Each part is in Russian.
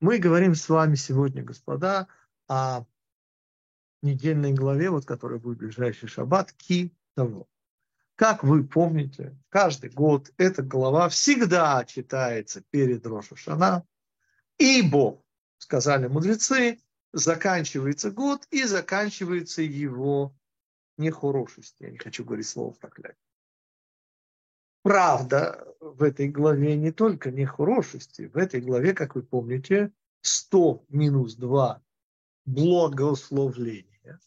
Мы говорим с вами сегодня, господа, о недельной главе, вот, которая будет в ближайший шаббат, Ки того. Как вы помните, каждый год эта глава всегда читается перед Рошашана, ибо, сказали мудрецы, заканчивается год и заканчивается его нехорошесть. Я не хочу говорить слово проклятие. Правда, в этой главе не только нехорошести. В этой главе, как вы помните, 100 минус 2 благословления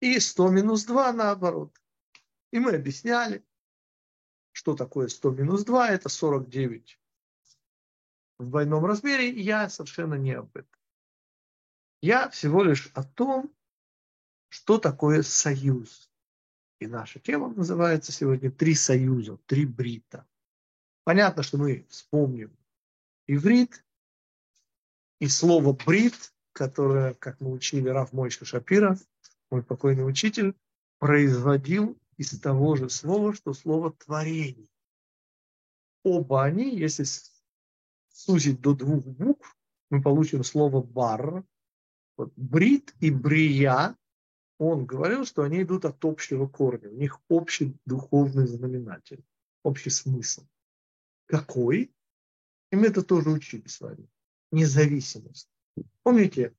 и 100 минус 2 наоборот. И мы объясняли, что такое 100 минус 2, это 49 в двойном размере, я совершенно не об этом. Я всего лишь о том, что такое союз. И наша тема называется сегодня «Три союза», «Три брита». Понятно, что мы вспомним иврит и слово «брит», которое, как мы учили Раф Мойша Шапира, мой покойный учитель, производил из того же слова, что слово «творение». Оба они, если сузить до двух букв, мы получим слово «бар». Вот «брит» и «брия» он говорил, что они идут от общего корня, у них общий духовный знаменатель, общий смысл. Какой? И мы это тоже учили с вами. Независимость. Помните,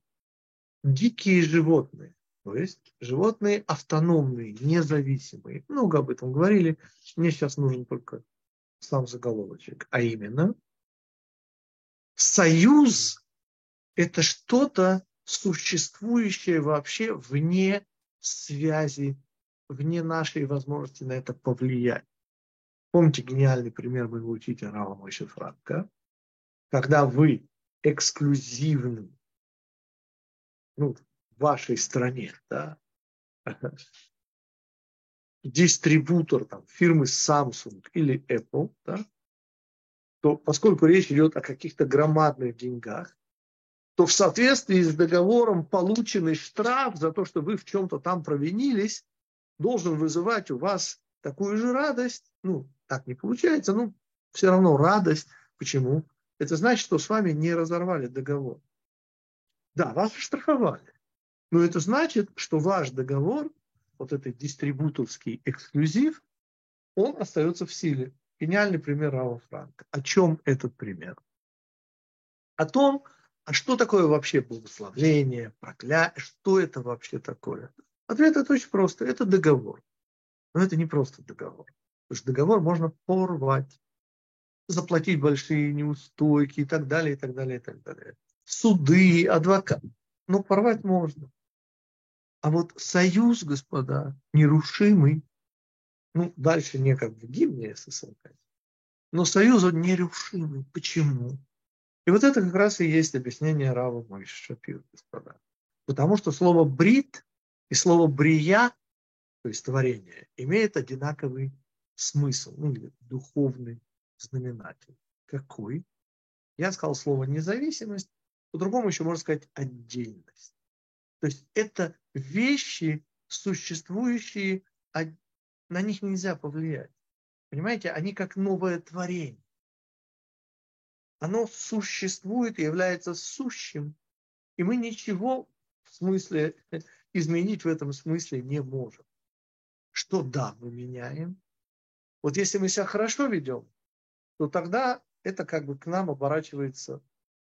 дикие животные, то есть животные автономные, независимые. Много об этом говорили. Мне сейчас нужен только сам заголовочек. А именно, союз – это что-то, существующее вообще вне связи, вне нашей возможности на это повлиять. Помните гениальный пример моего учителя Рава Мойши Франка? Когда вы эксклюзивным, ну, в вашей стране, да, дистрибутор там, фирмы Samsung или Apple, да, то поскольку речь идет о каких-то громадных деньгах, то в соответствии с договором полученный штраф за то, что вы в чем-то там провинились, должен вызывать у вас такую же радость. Ну, так не получается, ну, все равно радость. Почему? Это значит, что с вами не разорвали договор. Да, вас штрафовали. Но это значит, что ваш договор, вот этот дистрибуторский эксклюзив, он остается в силе. Гениальный пример Рава Франка. О чем этот пример? О том, а что такое вообще благословление, проклятие? Что это вообще такое? Ответ это очень просто. Это договор. Но это не просто договор. Потому что договор можно порвать, заплатить большие неустойки и так далее, и так далее, и так далее. Суды, адвокат. Но порвать можно. А вот союз, господа, нерушимый, ну, дальше не как в гимне СССР, но союз он нерушимый. Почему? И вот это как раз и есть объяснение Рава Мойши Шапир, господа. Потому что слово «брит» и слово «брия», то есть творение, имеет одинаковый смысл, ну или духовный знаменатель. Какой? Я сказал слово «независимость», по-другому еще можно сказать «отдельность». То есть это вещи, существующие, на них нельзя повлиять. Понимаете, они как новое творение оно существует и является сущим. И мы ничего в смысле изменить в этом смысле не можем. Что да, мы меняем. Вот если мы себя хорошо ведем, то тогда это как бы к нам оборачивается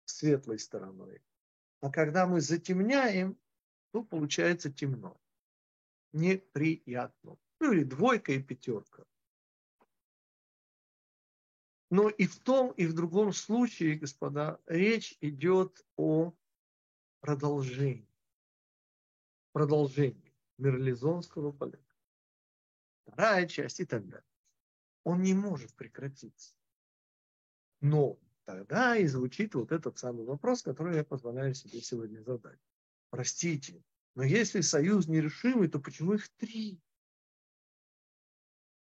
светлой стороной. А когда мы затемняем, то получается темно. Неприятно. Ну или двойка и пятерка. Но и в том, и в другом случае, господа, речь идет о продолжении. Продолжении Мерлизонского балета. Вторая часть и так далее. Он не может прекратиться. Но тогда и звучит вот этот самый вопрос, который я позволяю себе сегодня задать. Простите, но если союз нерешимый, то почему их три?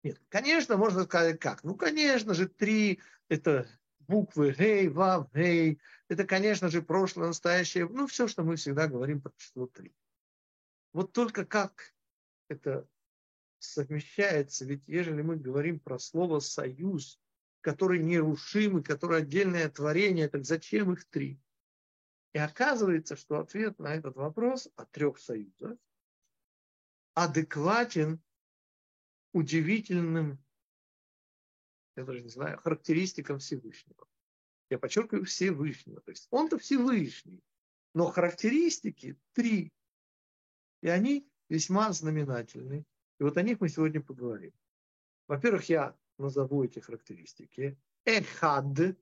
Нет, конечно, можно сказать как. Ну, конечно же, три это буквы гей, вав, гей. Это, конечно же, прошлое, настоящее. Ну, все, что мы всегда говорим про число три. Вот только как это совмещается, ведь ежели мы говорим про слово «союз», который нерушимый, который отдельное творение, так зачем их три? И оказывается, что ответ на этот вопрос о трех союзах адекватен удивительным, я даже не знаю, характеристикам Всевышнего. Я подчеркиваю Всевышнего. То есть он-то Всевышний, но характеристики три. И они весьма знаменательны. И вот о них мы сегодня поговорим. Во-первых, я назову эти характеристики. Эхад,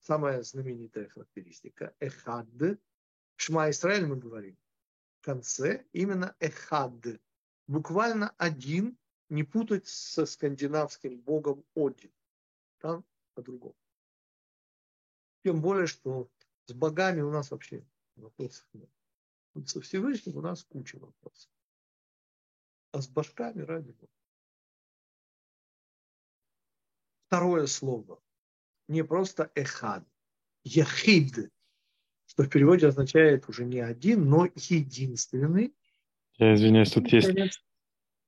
самая знаменитая характеристика. Эхад. Шма Исраиль мы говорим. В конце именно эхад. Буквально один, не путать со скандинавским богом Один. Там по-другому. Тем более, что с богами у нас вообще вопросов нет. Со Всевышним у нас куча вопросов. А с башками ради бога. Второе слово. Не просто эхад. Яхид. Что в переводе означает уже не один, но единственный. Я извиняюсь, тут есть...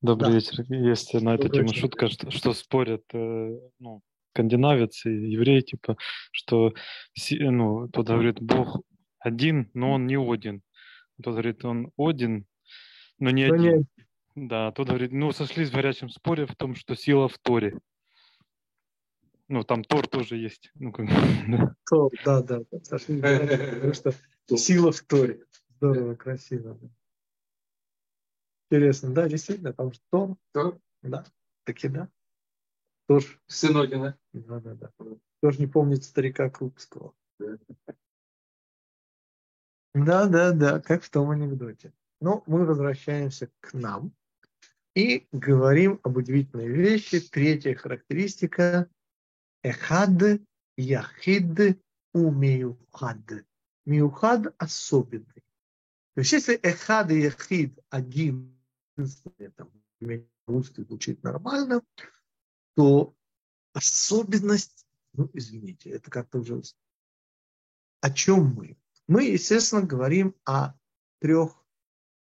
Добрый да. вечер. Есть на эту тему шутка, что, что спорят э, ну, скандинавец и еврей, типа, что ну, тот говорит, Бог один, но он не один. Тот говорит, он один, но не но один. Не... Да, тот говорит, ну, сошлись в горячем споре в том, что сила в Торе. Ну, там Тор тоже есть. Ну, как... Тор, да, да. Сошлись потому что сила в Торе. Здорово, красиво. Интересно, да, действительно, там Тор. Тор? Да, таки да. Тоже. Сын Одина. Да, да, да. Тоже не помнит старика Крупского. Да, да, да, как в том анекдоте. Но мы возвращаемся к нам и говорим об удивительной вещи. Третья характеристика – эхад, яхид, умеюхад. Миухад – особенный. То есть если эхад и яхид один, это русский звучит нормально, то особенность, ну извините, это как-то уже... О чем мы? Мы, естественно, говорим о трех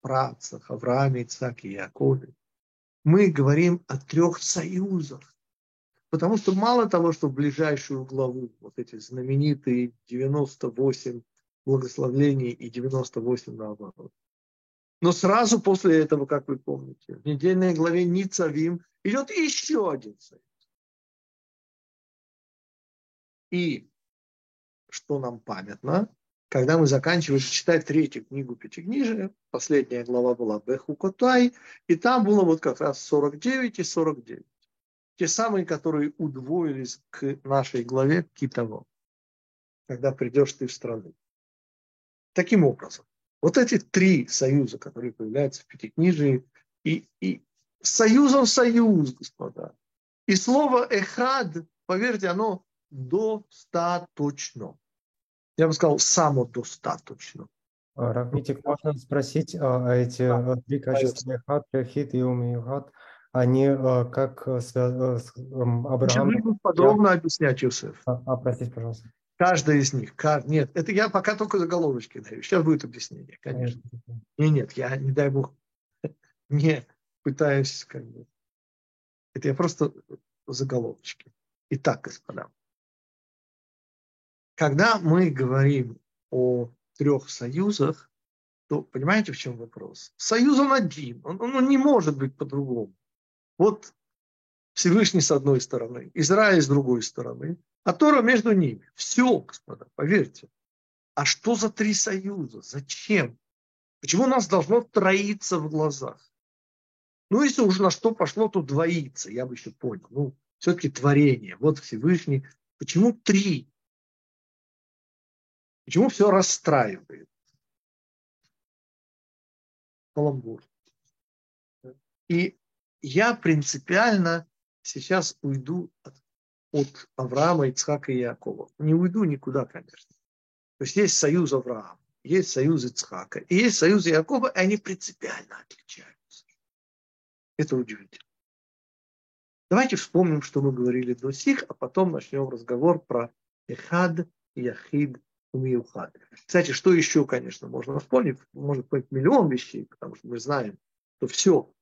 працах Аврааме, Ицаке и Якове. Мы говорим о трех союзах. Потому что мало того, что в ближайшую главу, вот эти знаменитые 98 благословлений и 98 наоборот. Но сразу после этого, как вы помните, в недельной главе Ницавим идет еще один союз. И что нам памятно, когда мы заканчивали читать третью книгу Пятикнижия, последняя глава была Бехукотай, и там было вот как раз 49 и 49. Те самые, которые удвоились к нашей главе Китово, когда придешь ты в страну. Таким образом, вот эти три союза, которые появляются в Пятикнижии, и, и союзом союз, господа. И слово «эхад», поверьте, оно достаточно я бы сказал, самодостаточно. А, Равнитик, можно спросить, а эти да. три качества хат, хит и умиюхат, они а, как с Абрахам? Очень подробно объяснять, Юсеф. А, а, простите, пожалуйста. Каждая из них. Нет, это я пока только заголовочки даю. Сейчас будет объяснение, конечно. Нет, нет, я, не дай бог, не пытаюсь как бы. Это я просто заголовочки. Итак, господа, когда мы говорим о трех союзах, то понимаете, в чем вопрос? Союз он один, он, он не может быть по-другому. Вот Всевышний с одной стороны, Израиль с другой стороны, а Тора между ними. Все, господа, поверьте. А что за три союза? Зачем? Почему нас должно троиться в глазах? Ну, если уже на что пошло, то двоится, я бы еще понял. Ну, все-таки творение. Вот Всевышний. Почему три? Почему все расстраивает? Каламбур. И я принципиально сейчас уйду от, от Авраама, Ицхака и Якова. Не уйду никуда, конечно. То есть есть союз Авраама, есть союз Ицхака, и есть союз Якова, и они принципиально отличаются. Это удивительно. Давайте вспомним, что мы говорили до сих, а потом начнем разговор про Эхад, Яхид Умиюхад. Кстати, что еще, конечно, можно вспомнить? Может быть, миллион вещей, потому что мы знаем, что все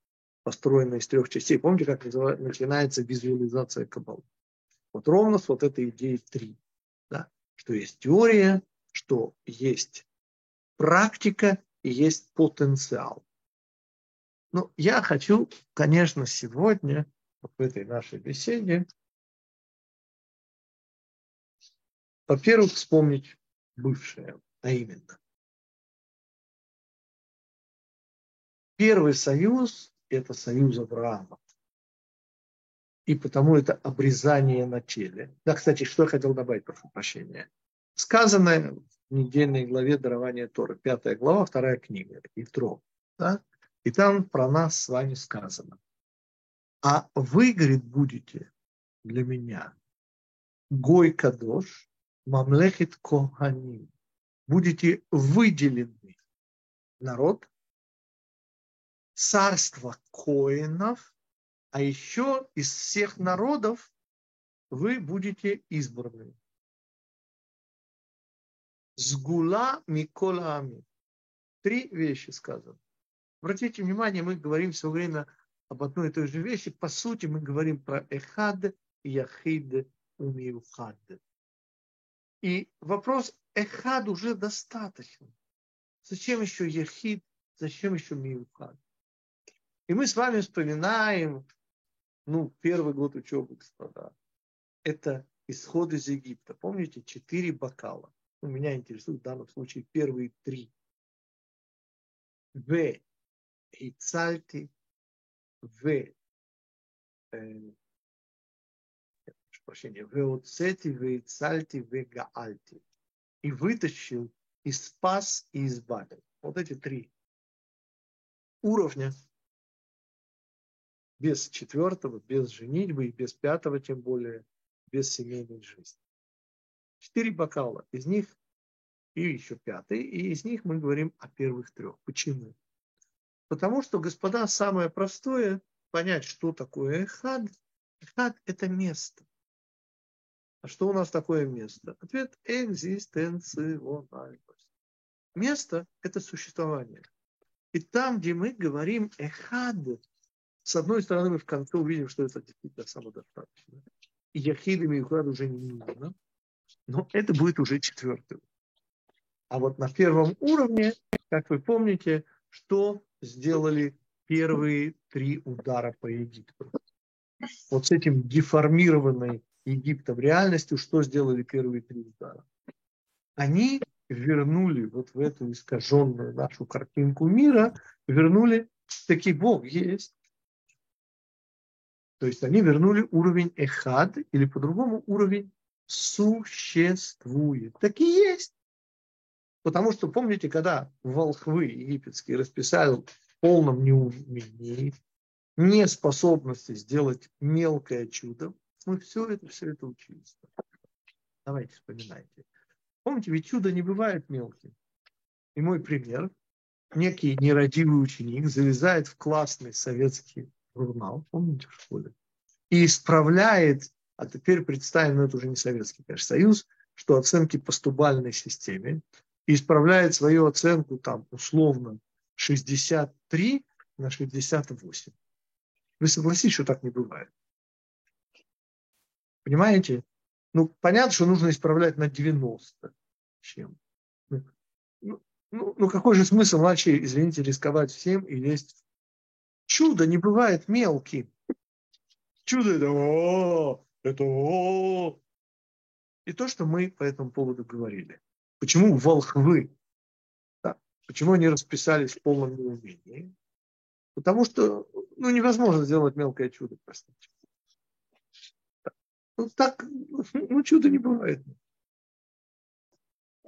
построено из трех частей. Помните, как начинается визуализация Каббалы? Вот ровно с вот этой идеей три. Да? Что есть теория, что есть практика и есть потенциал. Ну, я хочу, конечно, сегодня, в этой нашей беседе, во-первых, вспомнить бывшее, а именно. Первый союз – это союз Авраама. И потому это обрезание на теле. Да, кстати, что я хотел добавить, прошу прощения. Сказанное в недельной главе дарования Торы, пятая глава, вторая книга, Итро. Да? И там про нас с вами сказано. А вы, говорит, будете для меня Гой Кадош, Мамлехит Коханим. Будете выделены народ, царство коинов, а еще из всех народов вы будете избраны. Сгула Микола Ами. Три вещи сказано. Обратите внимание, мы говорим все время об одной и той же вещи. По сути, мы говорим про эхад, яхид, умиухад. И вопрос эхад уже достаточно. Зачем еще яхид, зачем еще миухад? И мы с вами вспоминаем, ну, первый год учебы, господа, это исход из Египта. Помните, четыре бокала. У меня интересует в данном случае первые три. В. Ицальти. В. Э, прощения. Веоцети, веицальти, вегаальти. И вытащил, и спас, и избавил. Вот эти три уровня – без четвертого, без женитьбы и без пятого, тем более без семейной жизни. Четыре бокала, из них и еще пятый, и из них мы говорим о первых трех. Почему? Потому что, господа, самое простое понять, что такое эхад. Эхад – это место. А что у нас такое место? Ответ – экзистенциональность. Место – это существование. И там, где мы говорим эхад, с одной стороны, мы в конце увидим, что это действительно самодостаточно. И яхидами и ухад уже не нужно. Но это будет уже четвертый. А вот на первом уровне, как вы помните, что сделали первые три удара по Египту. Вот с этим деформированной Египтом реальностью, что сделали первые три удара? Они вернули вот в эту искаженную нашу картинку мира, вернули, таки Бог есть. То есть они вернули уровень эхад, или по-другому уровень существует. Так и есть. Потому что, помните, когда волхвы египетские расписали в полном неумении, неспособности сделать мелкое чудо, мы все это, все это учились. Давайте вспоминайте. Помните, ведь чудо не бывает мелким. И мой пример. Некий нерадивый ученик залезает в классный советский журнал, помните, в школе, и исправляет, а теперь представим, ну это уже не Советский, конечно, Союз, что оценки по стубальной системе и исправляет свою оценку там условно 63 на 68. Вы согласитесь, что так не бывает? Понимаете? Ну, понятно, что нужно исправлять на 90. Чем? Ну, ну, ну, ну какой же смысл вообще, извините, рисковать всем и лезть? Чудо не бывает мелким. Чудо это о, это о. И то, что мы по этому поводу говорили. Почему волхвы? Да. Почему они расписались в полном неумении? Потому что ну, невозможно сделать мелкое чудо, простите. Ну, так, ну, чудо не бывает.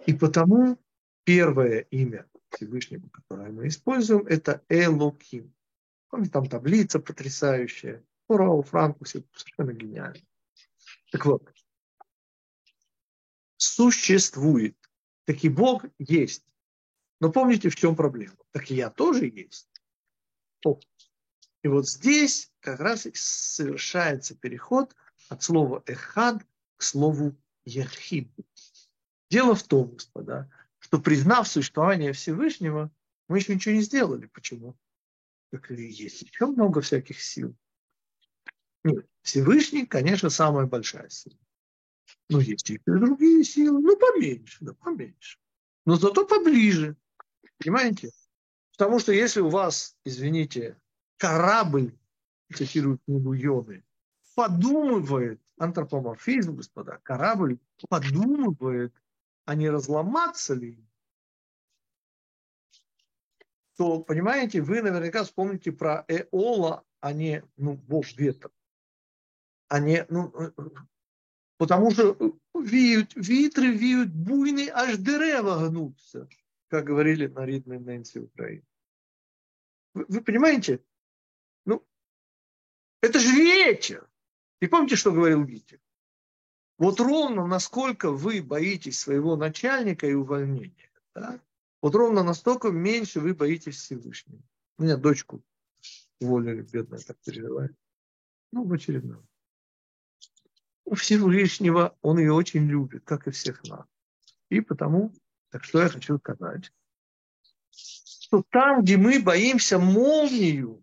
И потому первое имя Всевышнего, которое мы используем, это Элоким. Помните, там таблица потрясающая. Ура, Франку все совершенно гениально. Так вот, существует так и Бог есть. Но помните, в чем проблема? Так и я тоже есть. О. И вот здесь как раз совершается переход от слова эхад к слову яхид. Дело в том, господа, что признав существование Всевышнего, мы еще ничего не сделали. Почему? Так есть еще много всяких сил. Нет, Всевышний, конечно, самая большая сила. Но есть и другие силы, ну поменьше, да поменьше. Но зато поближе. Понимаете? Потому что если у вас, извините, корабль, цитирует книгу Йоны, подумывает, антропоморфизм, господа, корабль подумывает, а не разломаться ли, то, понимаете, вы наверняка вспомните про Эола, а не, ну, бог ветра. А не, ну, потому что віють, вітры віють буйны, аж дерева гнутся, как говорили на рідной Нэнси Украине. Вы, вы понимаете? Ну, это же ветер. И помните, что говорил Витя? Вот ровно насколько вы боитесь своего начальника и увольнения, да? Вот ровно настолько меньше вы боитесь Всевышнего. У меня дочку уволили, бедная, так переживает. Ну, в очередной. У Всевышнего он ее очень любит, как и всех нас. И потому, так что я хочу сказать, что там, где мы боимся молнию,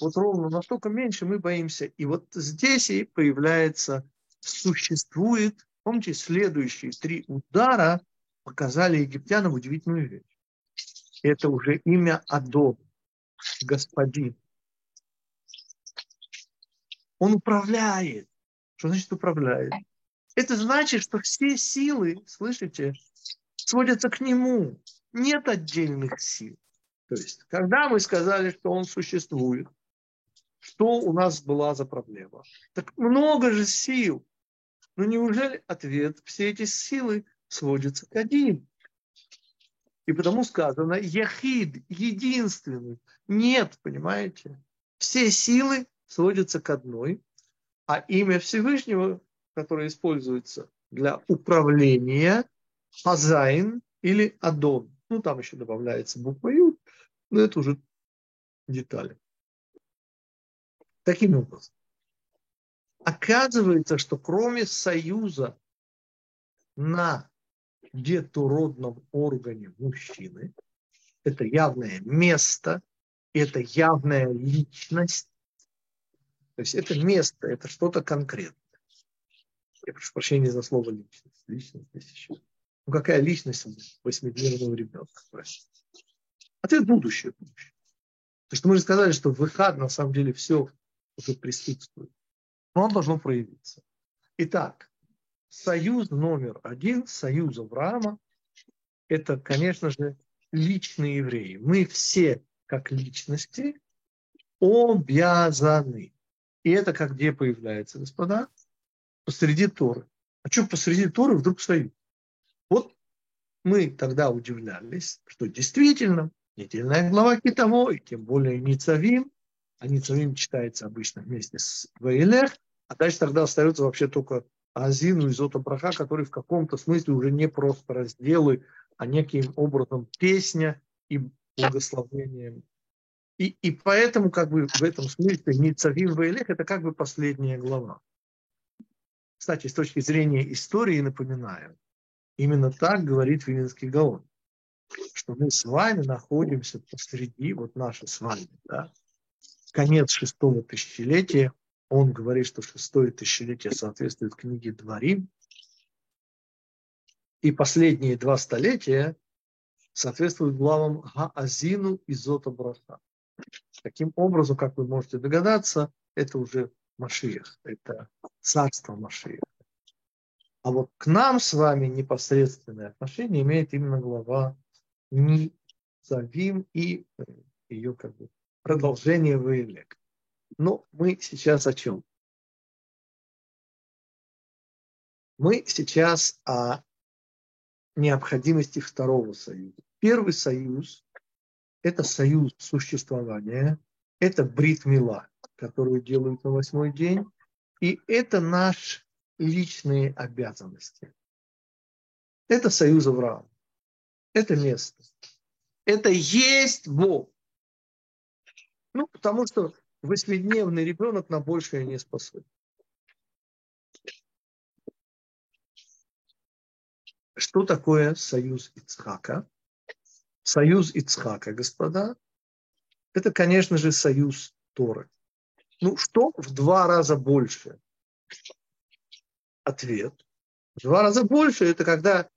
вот ровно настолько меньше мы боимся. И вот здесь и появляется, существует, помните, следующие три удара показали египтянам удивительную вещь. Это уже имя Адон, господин. Он управляет. Что значит управляет? Это значит, что все силы, слышите, сводятся к нему. Нет отдельных сил. То есть, когда мы сказали, что он существует, что у нас была за проблема? Так много же сил. Но неужели ответ, все эти силы сводятся к один? И потому сказано, яхид, единственный. Нет, понимаете? Все силы сводятся к одной, а имя Всевышнего, которое используется для управления, Хозяин или Адон. Ну, там еще добавляется буква Ю, но это уже детали. Таким образом, оказывается, что кроме союза на детородном органе мужчины, это явное место, это явная личность, то есть это место, это что-то конкретное. Я прошу прощения за слово личность. Личность здесь еще. Ну какая личность восьмидневного ребенка? Ответ будущее. будущее. Потому что мы же сказали, что в выход на самом деле все уже присутствует. Но он должно проявиться. Итак, союз номер один, союз Авраама, это, конечно же, личные евреи. Мы все, как личности, обязаны и это как где появляется, господа? Посреди Торы. А что посреди Торы вдруг стоит? Вот мы тогда удивлялись, что действительно недельная глава Китово, и тем более Ницавим, а Ницавим читается обычно вместе с Ваилех, а дальше тогда остается вообще только Азину и Зота Браха, который в каком-то смысле уже не просто разделы, а неким образом песня и благословение и, и поэтому как бы в этом смысле Ницавим Ваилех это как бы последняя глава. Кстати, с точки зрения истории напоминаю, именно так говорит Вилинский Гаон, что мы с вами находимся посреди, вот наше с вами, да, конец шестого тысячелетия, он говорит, что шестое тысячелетие соответствует книге Дворим, и последние два столетия соответствуют главам Гаазину и Зота. Таким образом, как вы можете догадаться, это уже Машиях, это царство Машиях. А вот к нам с вами непосредственное отношение имеет именно глава Низавим и э, ее как бы продолжение Ваилек. Но мы сейчас о чем? Мы сейчас о необходимости второго союза. Первый союз это союз существования, это брит мила, которую делают на восьмой день, и это наши личные обязанности. Это союз Авраама. Это место. Это есть Бог. Ну, потому что восьмидневный ребенок на большее не способен. Что такое союз Ицхака? Союз Ицхака, господа, это, конечно же, союз Торы. Ну, что в два раза больше? Ответ. В два раза больше – это когда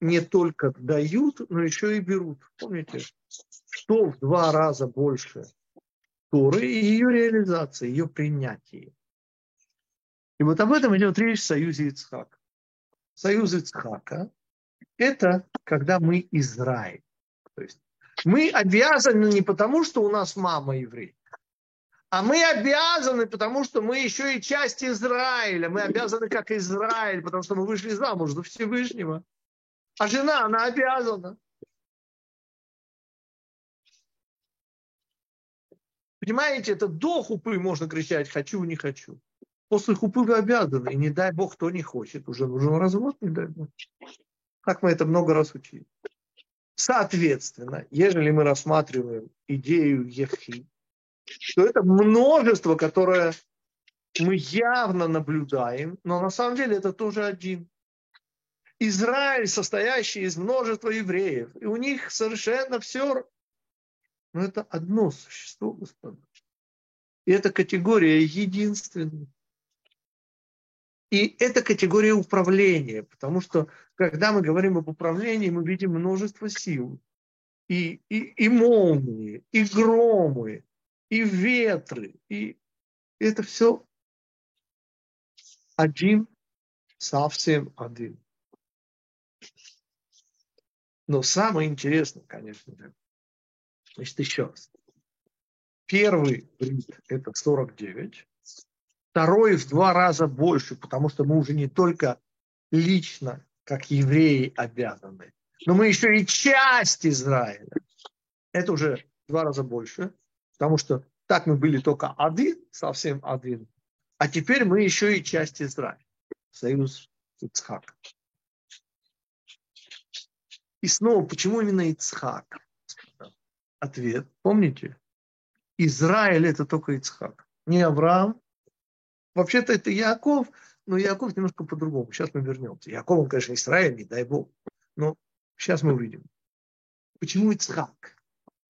не только дают, но еще и берут. Помните, что в два раза больше Торы и ее реализации, ее принятие. И вот об этом идет речь в союзе Ицхака. Союз Ицхака – это когда мы Израиль. То есть мы обязаны не потому, что у нас мама еврей, а мы обязаны, потому что мы еще и часть Израиля. Мы обязаны как Израиль, потому что мы вышли замуж за Всевышнего. А жена, она обязана. Понимаете, это до хупы можно кричать «хочу, не хочу». После хупы вы обязаны, и не дай Бог, кто не хочет. Уже нужен развод, не дай Бог. Как мы это много раз учили. Соответственно, ежели мы рассматриваем идею Ехи, что это множество, которое мы явно наблюдаем, но на самом деле это тоже один. Израиль, состоящий из множества евреев, и у них совершенно все, но это одно существо, господа. И эта категория единственная. И это категория управления, потому что когда мы говорим об управлении, мы видим множество сил. И, и, и молнии, и громы, и ветры. И это все один, совсем один. Но самое интересное, конечно значит, еще раз. Первый брит – это 49, второй в два раза больше, потому что мы уже не только лично, как евреи, обязаны, но мы еще и часть Израиля. Это уже в два раза больше, потому что так мы были только один, совсем один, а теперь мы еще и часть Израиля, союз Ицхака. И снова, почему именно Ицхак? Ответ, помните? Израиль это только Ицхак. Не Авраам. Вообще-то это Яков, но Яков немножко по-другому. Сейчас мы вернемся. Яков, он, конечно, Израиль, не дай Бог. Но сейчас мы увидим. Почему Ицхак?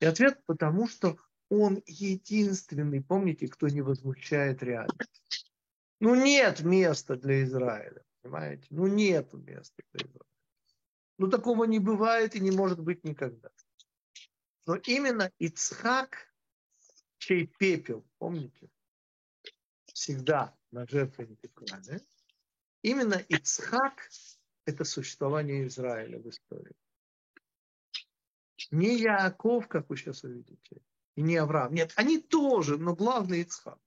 И ответ, потому что он единственный, помните, кто не возмущает реальность. Ну, нет места для Израиля, понимаете? Ну, нет места для Израиля. Ну, такого не бывает и не может быть никогда. Но именно Ицхак, чей пепел, помните, всегда на жертвеннике клали, именно Ицхак – это существование Израиля в истории. Не Яаков, как вы сейчас увидите, и не Авраам. Нет, они тоже, но главный Ицхак.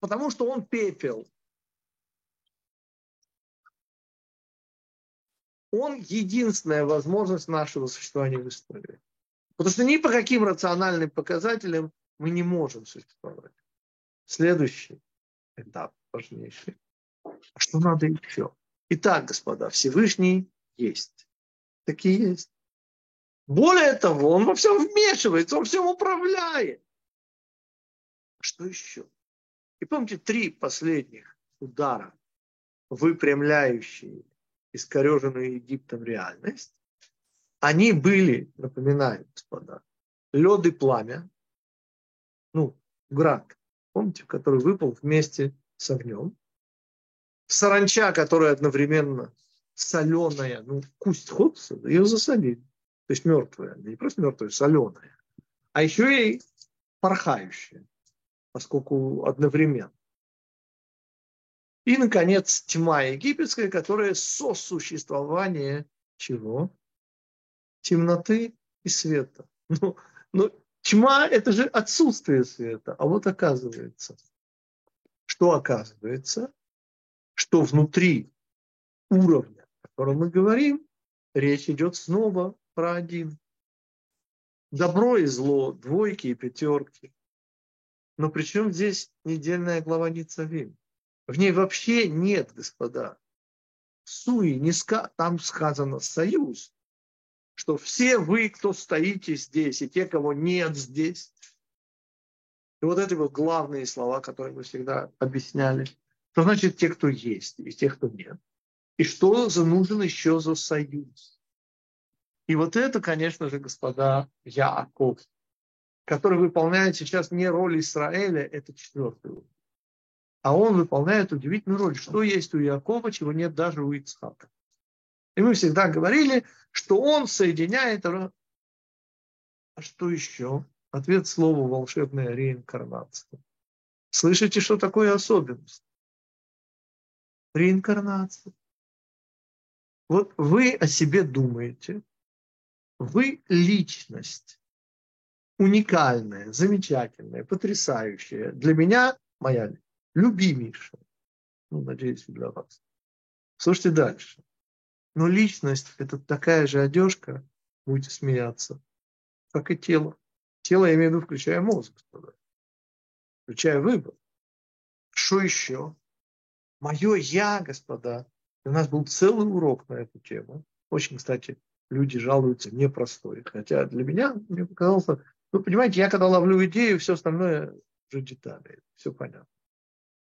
Потому что он пепел, он единственная возможность нашего существования в истории. Потому что ни по каким рациональным показателям мы не можем существовать. Следующий этап важнейший. А что надо еще? Итак, господа, Всевышний есть. Такие есть. Более того, он во всем вмешивается, он всем управляет. А что еще? И помните, три последних удара, выпрямляющие искореженную Египтом реальность, они были, напоминаю, господа, лед и пламя, ну, град, помните, который выпал вместе с огнем, саранча, которая одновременно соленая, ну, кусть ходца, ее засолили, то есть мертвая, не просто мертвая, соленая, а еще и порхающая, поскольку одновременно. И, наконец, тьма египетская, которая сосуществование чего? Темноты и света. Ну, ну, тьма – это же отсутствие света. А вот оказывается, что оказывается, что внутри уровня, о котором мы говорим, речь идет снова про один. Добро и зло, двойки и пятерки. Но причем здесь недельная глава Ницавим? В ней вообще нет, господа. Суи, не ска... там сказано союз, что все вы, кто стоите здесь, и те, кого нет здесь. И вот эти вот главные слова, которые мы всегда объясняли. Что значит те, кто есть, и те, кто нет. И что за нужен еще за союз. И вот это, конечно же, господа, Яаков, который выполняет сейчас не роль Израиля, это четвертый уровень а он выполняет удивительную роль. Что есть у Якова, чего нет даже у Ицхака. И мы всегда говорили, что он соединяет... А что еще? Ответ слова волшебная реинкарнация. Слышите, что такое особенность? Реинкарнация. Вот вы о себе думаете, вы личность, уникальная, замечательная, потрясающая. Для меня моя любимейшая. Ну, надеюсь, для вас. Слушайте дальше. Но личность – это такая же одежка, будете смеяться, как и тело. Тело, я имею в виду, включая мозг, включая выбор. Что еще? Мое «я», господа, у нас был целый урок на эту тему. Очень, кстати, люди жалуются, непростой. Хотя для меня, мне показалось, ну, понимаете, я когда ловлю идею, все остальное уже детали, все понятно.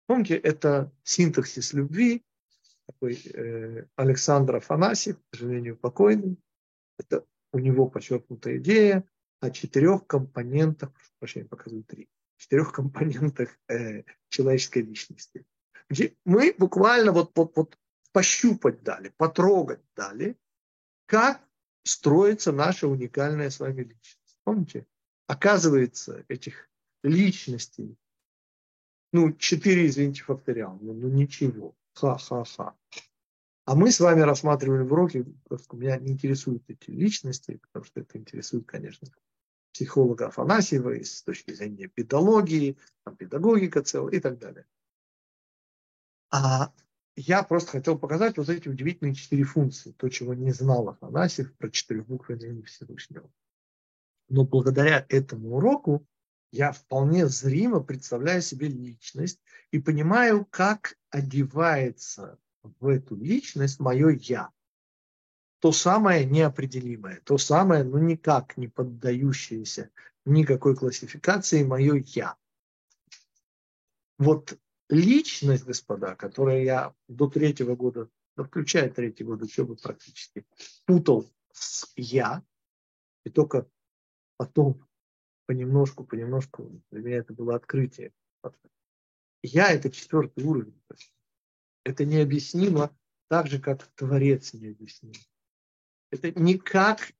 Помните, это синтаксис любви, такой э, Александр Афанасьев, к сожалению, покойный. Это у него подчеркнутая идея о четырех компонентах, прошу прощения, показываю три, четырех компонентах э, человеческой личности. Где мы буквально вот, вот, вот пощупать дали, потрогать дали, как строится наша уникальная с вами личность. Помните? Оказывается, этих личностей, ну, четыре, извините, факториал, ну, ну ничего, ха-ха-ха. А мы с вами рассматривали в уроке, меня не интересуют эти личности, потому что это интересует, конечно, психолога Афанасьева и с точки зрения педагогии, там, педагогика целая и так далее. А я просто хотел показать вот эти удивительные четыре функции, то, чего не знал Афанасьев про четырехбуквенное имя Всевышнего. Но благодаря этому уроку я вполне зримо представляю себе личность и понимаю, как одевается в эту личность мое «я». То самое неопределимое, то самое, ну никак не поддающееся никакой классификации мое «я». Вот личность, господа, которую я до третьего года, включая третий год учебы практически, путал с «я», и только потом понемножку, понемножку, для меня это было открытие. Я – это четвертый уровень. Это необъяснимо так же, как Творец необъясним. Это никак...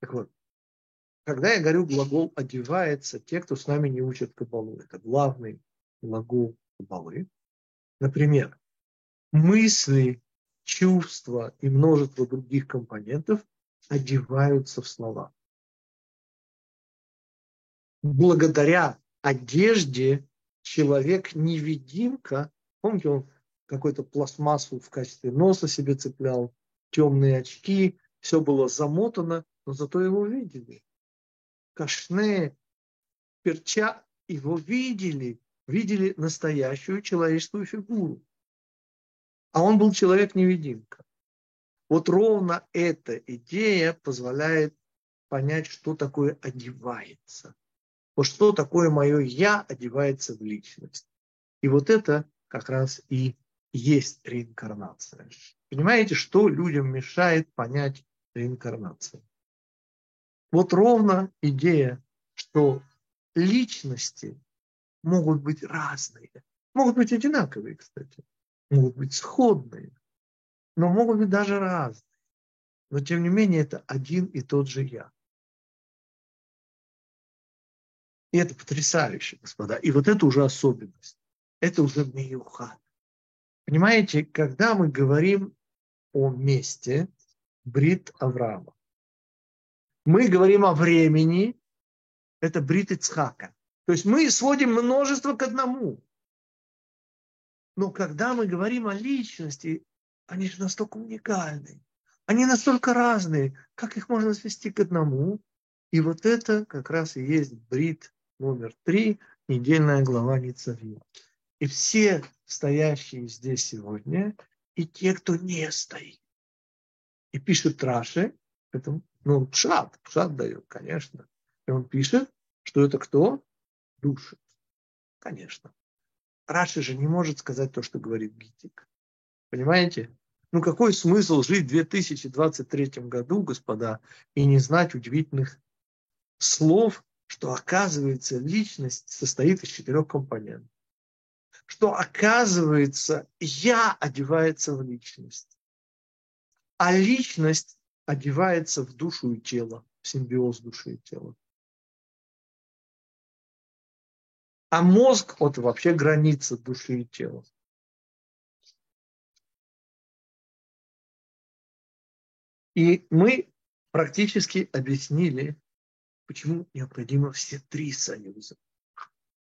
Так вот, когда я говорю глагол «одевается», те, кто с нами не учат кабалу, это главный глагол кабалы. Например, мысли, чувства и множество других компонентов одеваются в слова благодаря одежде человек-невидимка, помните, он какую-то пластмассу в качестве носа себе цеплял, темные очки, все было замотано, но зато его видели. Кашне, перча, его видели, видели настоящую человеческую фигуру. А он был человек-невидимка. Вот ровно эта идея позволяет понять, что такое одевается. Вот что такое мое «я» одевается в личность. И вот это как раз и есть реинкарнация. Понимаете, что людям мешает понять реинкарнацию? Вот ровно идея, что личности могут быть разные. Могут быть одинаковые, кстати. Могут быть сходные. Но могут быть даже разные. Но тем не менее это один и тот же я. И это потрясающе, господа. И вот это уже особенность. Это уже миюха. Понимаете, когда мы говорим о месте Брит Авраама, мы говорим о времени, это Брит Ицхака. То есть мы сводим множество к одному. Но когда мы говорим о личности, они же настолько уникальны. Они настолько разные, как их можно свести к одному. И вот это как раз и есть брит номер три, недельная глава Ницавим. И все стоящие здесь сегодня, и те, кто не стоит. И пишет Раши, это, ну, пшат, пшат дает, конечно. И он пишет, что это кто? Души. Конечно. Раши же не может сказать то, что говорит Гитик. Понимаете? Ну какой смысл жить в 2023 году, господа, и не знать удивительных слов что оказывается личность состоит из четырех компонентов. Что оказывается я одевается в личность. А личность одевается в душу и тело, в симбиоз души и тела. А мозг – вот вообще граница души и тела. И мы практически объяснили, почему необходимо все три союза.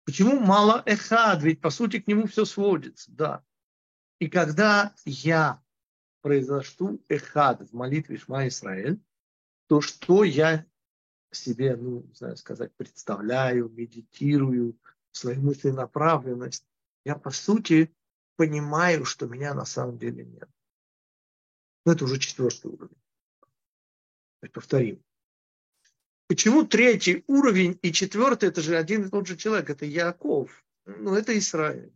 Почему мало эхад? Ведь по сути к нему все сводится, да. И когда я произношу эхад в молитве Шма Исраэль, то что я себе, ну, не знаю сказать, представляю, медитирую, свою мысленаправленность, я по сути понимаю, что меня на самом деле нет. Но это уже четвертый уровень. Повторим. Почему третий уровень и четвертый это же один и тот же человек, это Яков, ну это Израиль.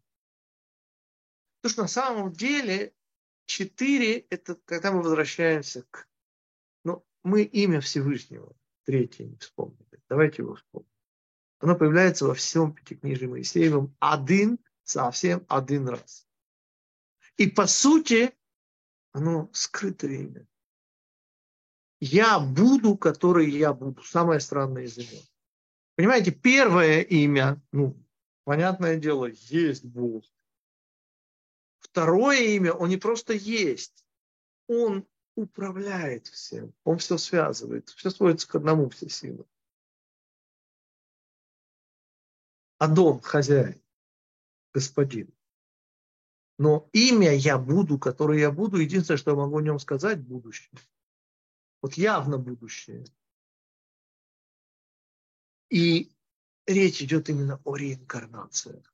Потому что на самом деле четыре это когда мы возвращаемся к... Ну, мы имя Всевышнего, третье не вспомнили. Давайте его вспомним. Оно появляется во всем Пятикнижии Моисеевом один, совсем один раз. И по сути, оно скрытое имя. Я буду, который я буду. Самое странное из имен. Понимаете, первое имя, ну, понятное дело, есть Бог. Второе имя, он не просто есть, он управляет всем, он все связывает, все сводится к одному, все силы. Адон, хозяин, господин. Но имя я буду, которое я буду, единственное, что я могу о нем сказать, будущее. Вот явно будущее. И речь идет именно о реинкарнациях.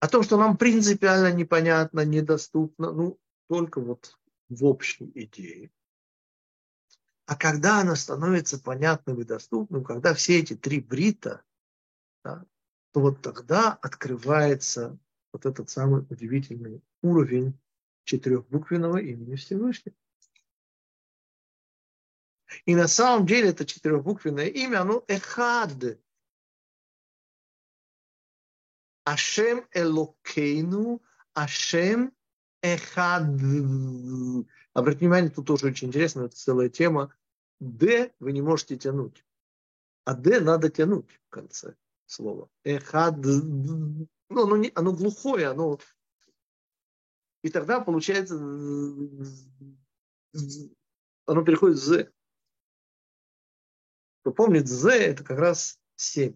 О том, что нам принципиально непонятно, недоступно, ну, только вот в общей идее. А когда она становится понятным и доступным, когда все эти три брита, да, то вот тогда открывается вот этот самый удивительный уровень четырехбуквенного имени Всевышнего. И на самом деле это четырехбуквенное имя, оно эхад. Ашем Элокейну, Ашем Эхад. Обратите внимание, тут тоже очень интересно, это целая тема. Д вы не можете тянуть, а Д надо тянуть в конце слова. Эхад. Ну, оно, не, оно глухое, оно... И тогда получается... Оно переходит в З. Кто помнит, З это как раз 7.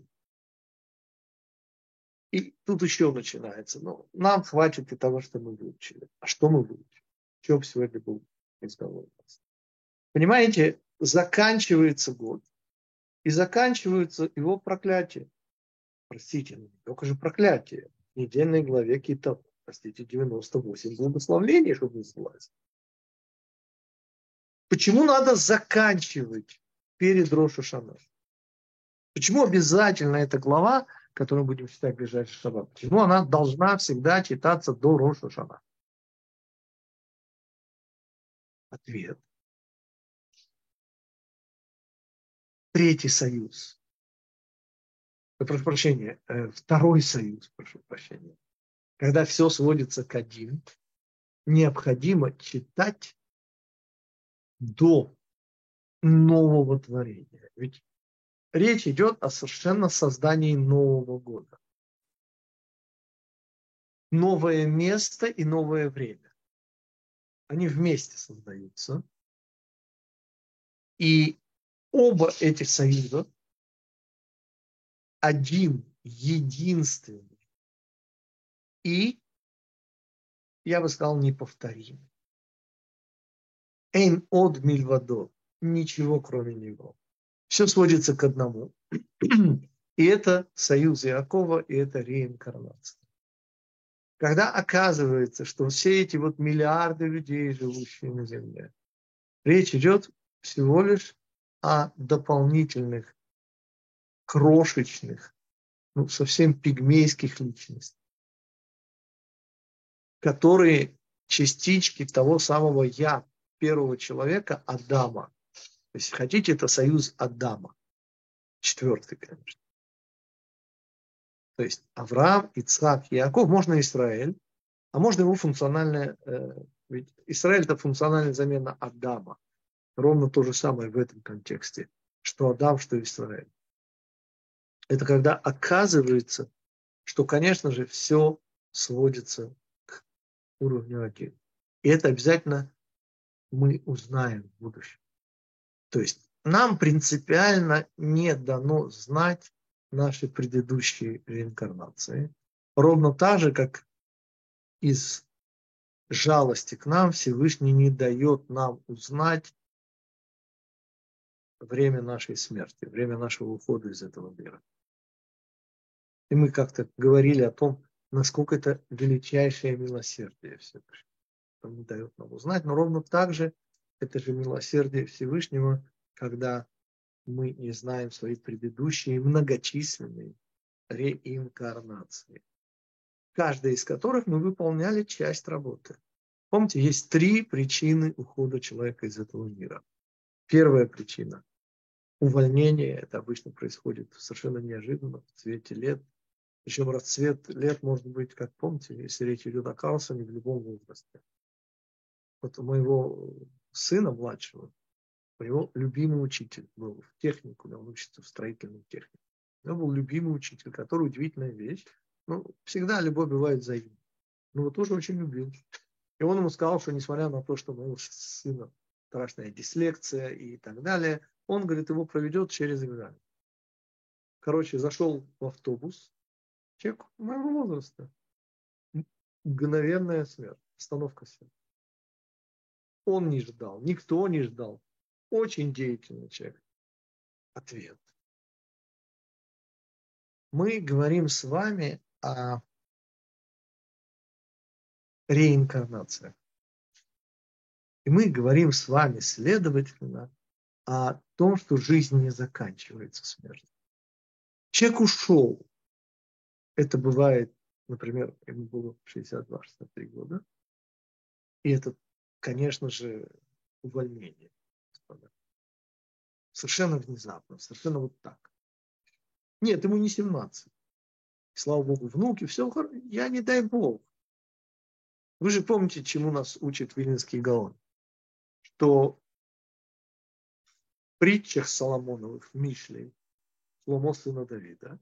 И тут еще начинается. Но ну, нам хватит и того, что мы выучили. А что мы выучили? В чем сегодня был разговор? Понимаете, заканчивается год. И заканчивается его проклятие. Простите, ну, только же проклятие. В недельной главе какие-то, простите, 98 благословлений, чтобы не. Почему надо заканчивать перед Рошашана. Почему обязательно эта глава, которую будем читать в ближайший шаббат, почему она должна всегда читаться до Рошашана? Ответ. Третий союз. Прошу прощения, э, второй союз, прошу прощения. Когда все сводится к один, необходимо читать до нового творения. Ведь речь идет о совершенно создании нового года. Новое место и новое время. Они вместе создаются. И оба этих союза один, единственный и, я бы сказал, неповторимый. Эйн од мильвадот ничего кроме него. Все сводится к одному. И это союз Иакова, и это реинкарнация. Когда оказывается, что все эти вот миллиарды людей, живущие на Земле, речь идет всего лишь о дополнительных, крошечных, ну, совсем пигмейских личностях, которые частички того самого «я» первого человека, Адама, если хотите, это союз Адама. Четвертый, конечно. То есть Авраам, Ицхак, Яков, можно Израиль, а можно его функциональное э, Ведь Израиль – это функциональная замена Адама. Ровно то же самое в этом контексте, что Адам, что Израиль. Это когда оказывается, что, конечно же, все сводится к уровню один. И это обязательно мы узнаем в будущем. То есть нам принципиально не дано знать наши предыдущие реинкарнации. Ровно так же, как из жалости к нам Всевышний не дает нам узнать время нашей смерти, время нашего ухода из этого мира. И мы как-то говорили о том, насколько это величайшее милосердие Всевышнего. Он не дает нам узнать, но ровно так же это же милосердие Всевышнего, когда мы не знаем свои предыдущие многочисленные реинкарнации, каждая из которых мы выполняли часть работы. Помните, есть три причины ухода человека из этого мира. Первая причина – увольнение. Это обычно происходит совершенно неожиданно, в цвете лет. Причем расцвет лет может быть, как помните, если речь идет о Карлсоне, в любом возрасте. Вот у моего сына младшего, у него любимый учитель был в технику, он учится в строительной технике. У него был любимый учитель, который удивительная вещь. Ну, всегда любовь бывает взаимной. Но его тоже очень любил. И он ему сказал, что несмотря на то, что у моего сына страшная дислекция и так далее, он, говорит, его проведет через экзамен. Короче, зашел в автобус, человек моего возраста, мгновенная смерть, остановка сердца. Он не ждал, никто не ждал. Очень деятельный человек. Ответ. Мы говорим с вами о реинкарнациях. И мы говорим с вами, следовательно, о том, что жизнь не заканчивается смертью. Человек ушел. Это бывает, например, ему было 62-63 года. И это конечно же, увольнение. Совершенно внезапно, совершенно вот так. Нет, ему не 17. Слава Богу, внуки, все хорошо. Я не дай Бог. Вы же помните, чему нас учит Вильнинский Гаон? Что в притчах Соломоновых в Мишле Шломо сына Давида,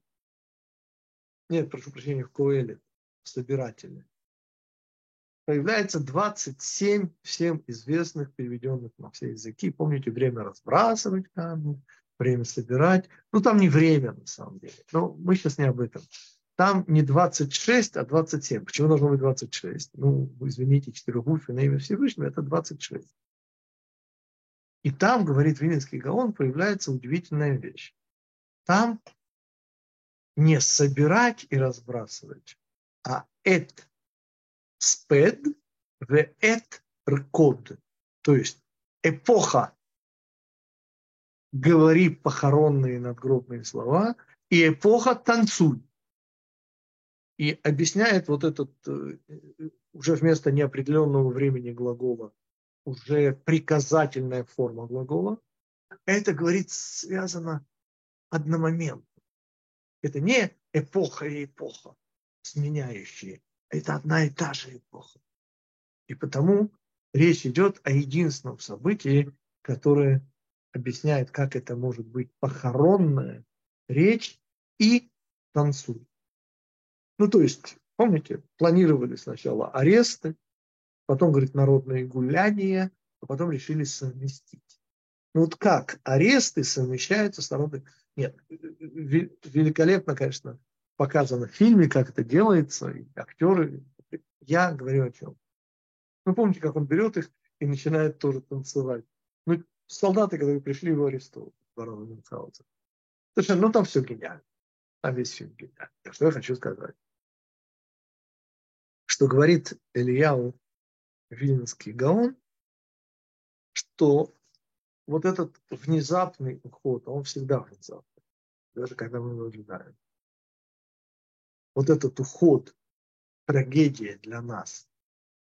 нет, прошу прощения, в Коэле, собиратели, появляется 27 всем известных, переведенных на все языки. Помните, время разбрасывать камни, время собирать. Ну, там не время, на самом деле. Но мы сейчас не об этом. Там не 26, а 27. Почему должно быть 26? Ну, извините, четырехбуквы на имя Всевышнего – это 26. И там, говорит Винницкий Гаон, появляется удивительная вещь. Там не собирать и разбрасывать, а это спед в эт ркод. То есть эпоха говори похоронные надгробные слова и эпоха танцуй. И объясняет вот этот э, уже вместо неопределенного времени глагола уже приказательная форма глагола. Это, говорит, связано одномоментно. Это не эпоха и эпоха, сменяющие, это одна и та же эпоха. И потому речь идет о единственном событии, которое объясняет, как это может быть похоронная речь и танцуй. Ну, то есть, помните, планировали сначала аресты, потом, говорит, народные гуляния, а потом решили совместить. Ну вот как аресты совмещаются с народной... Нет, великолепно, конечно, показано в фильме, как это делается, и актеры. Я говорю о чем. Вы помните, как он берет их и начинает тоже танцевать. Ну, солдаты, которые пришли его арестовать, барона Мюнхгауза. Совершенно, ну там все гениально. Там весь фильм гениальный. Так что я хочу сказать. Что говорит Ильяу Вильнский Гаон, что вот этот внезапный уход, он всегда внезапный, даже когда мы ожидаем вот этот уход, трагедия для нас,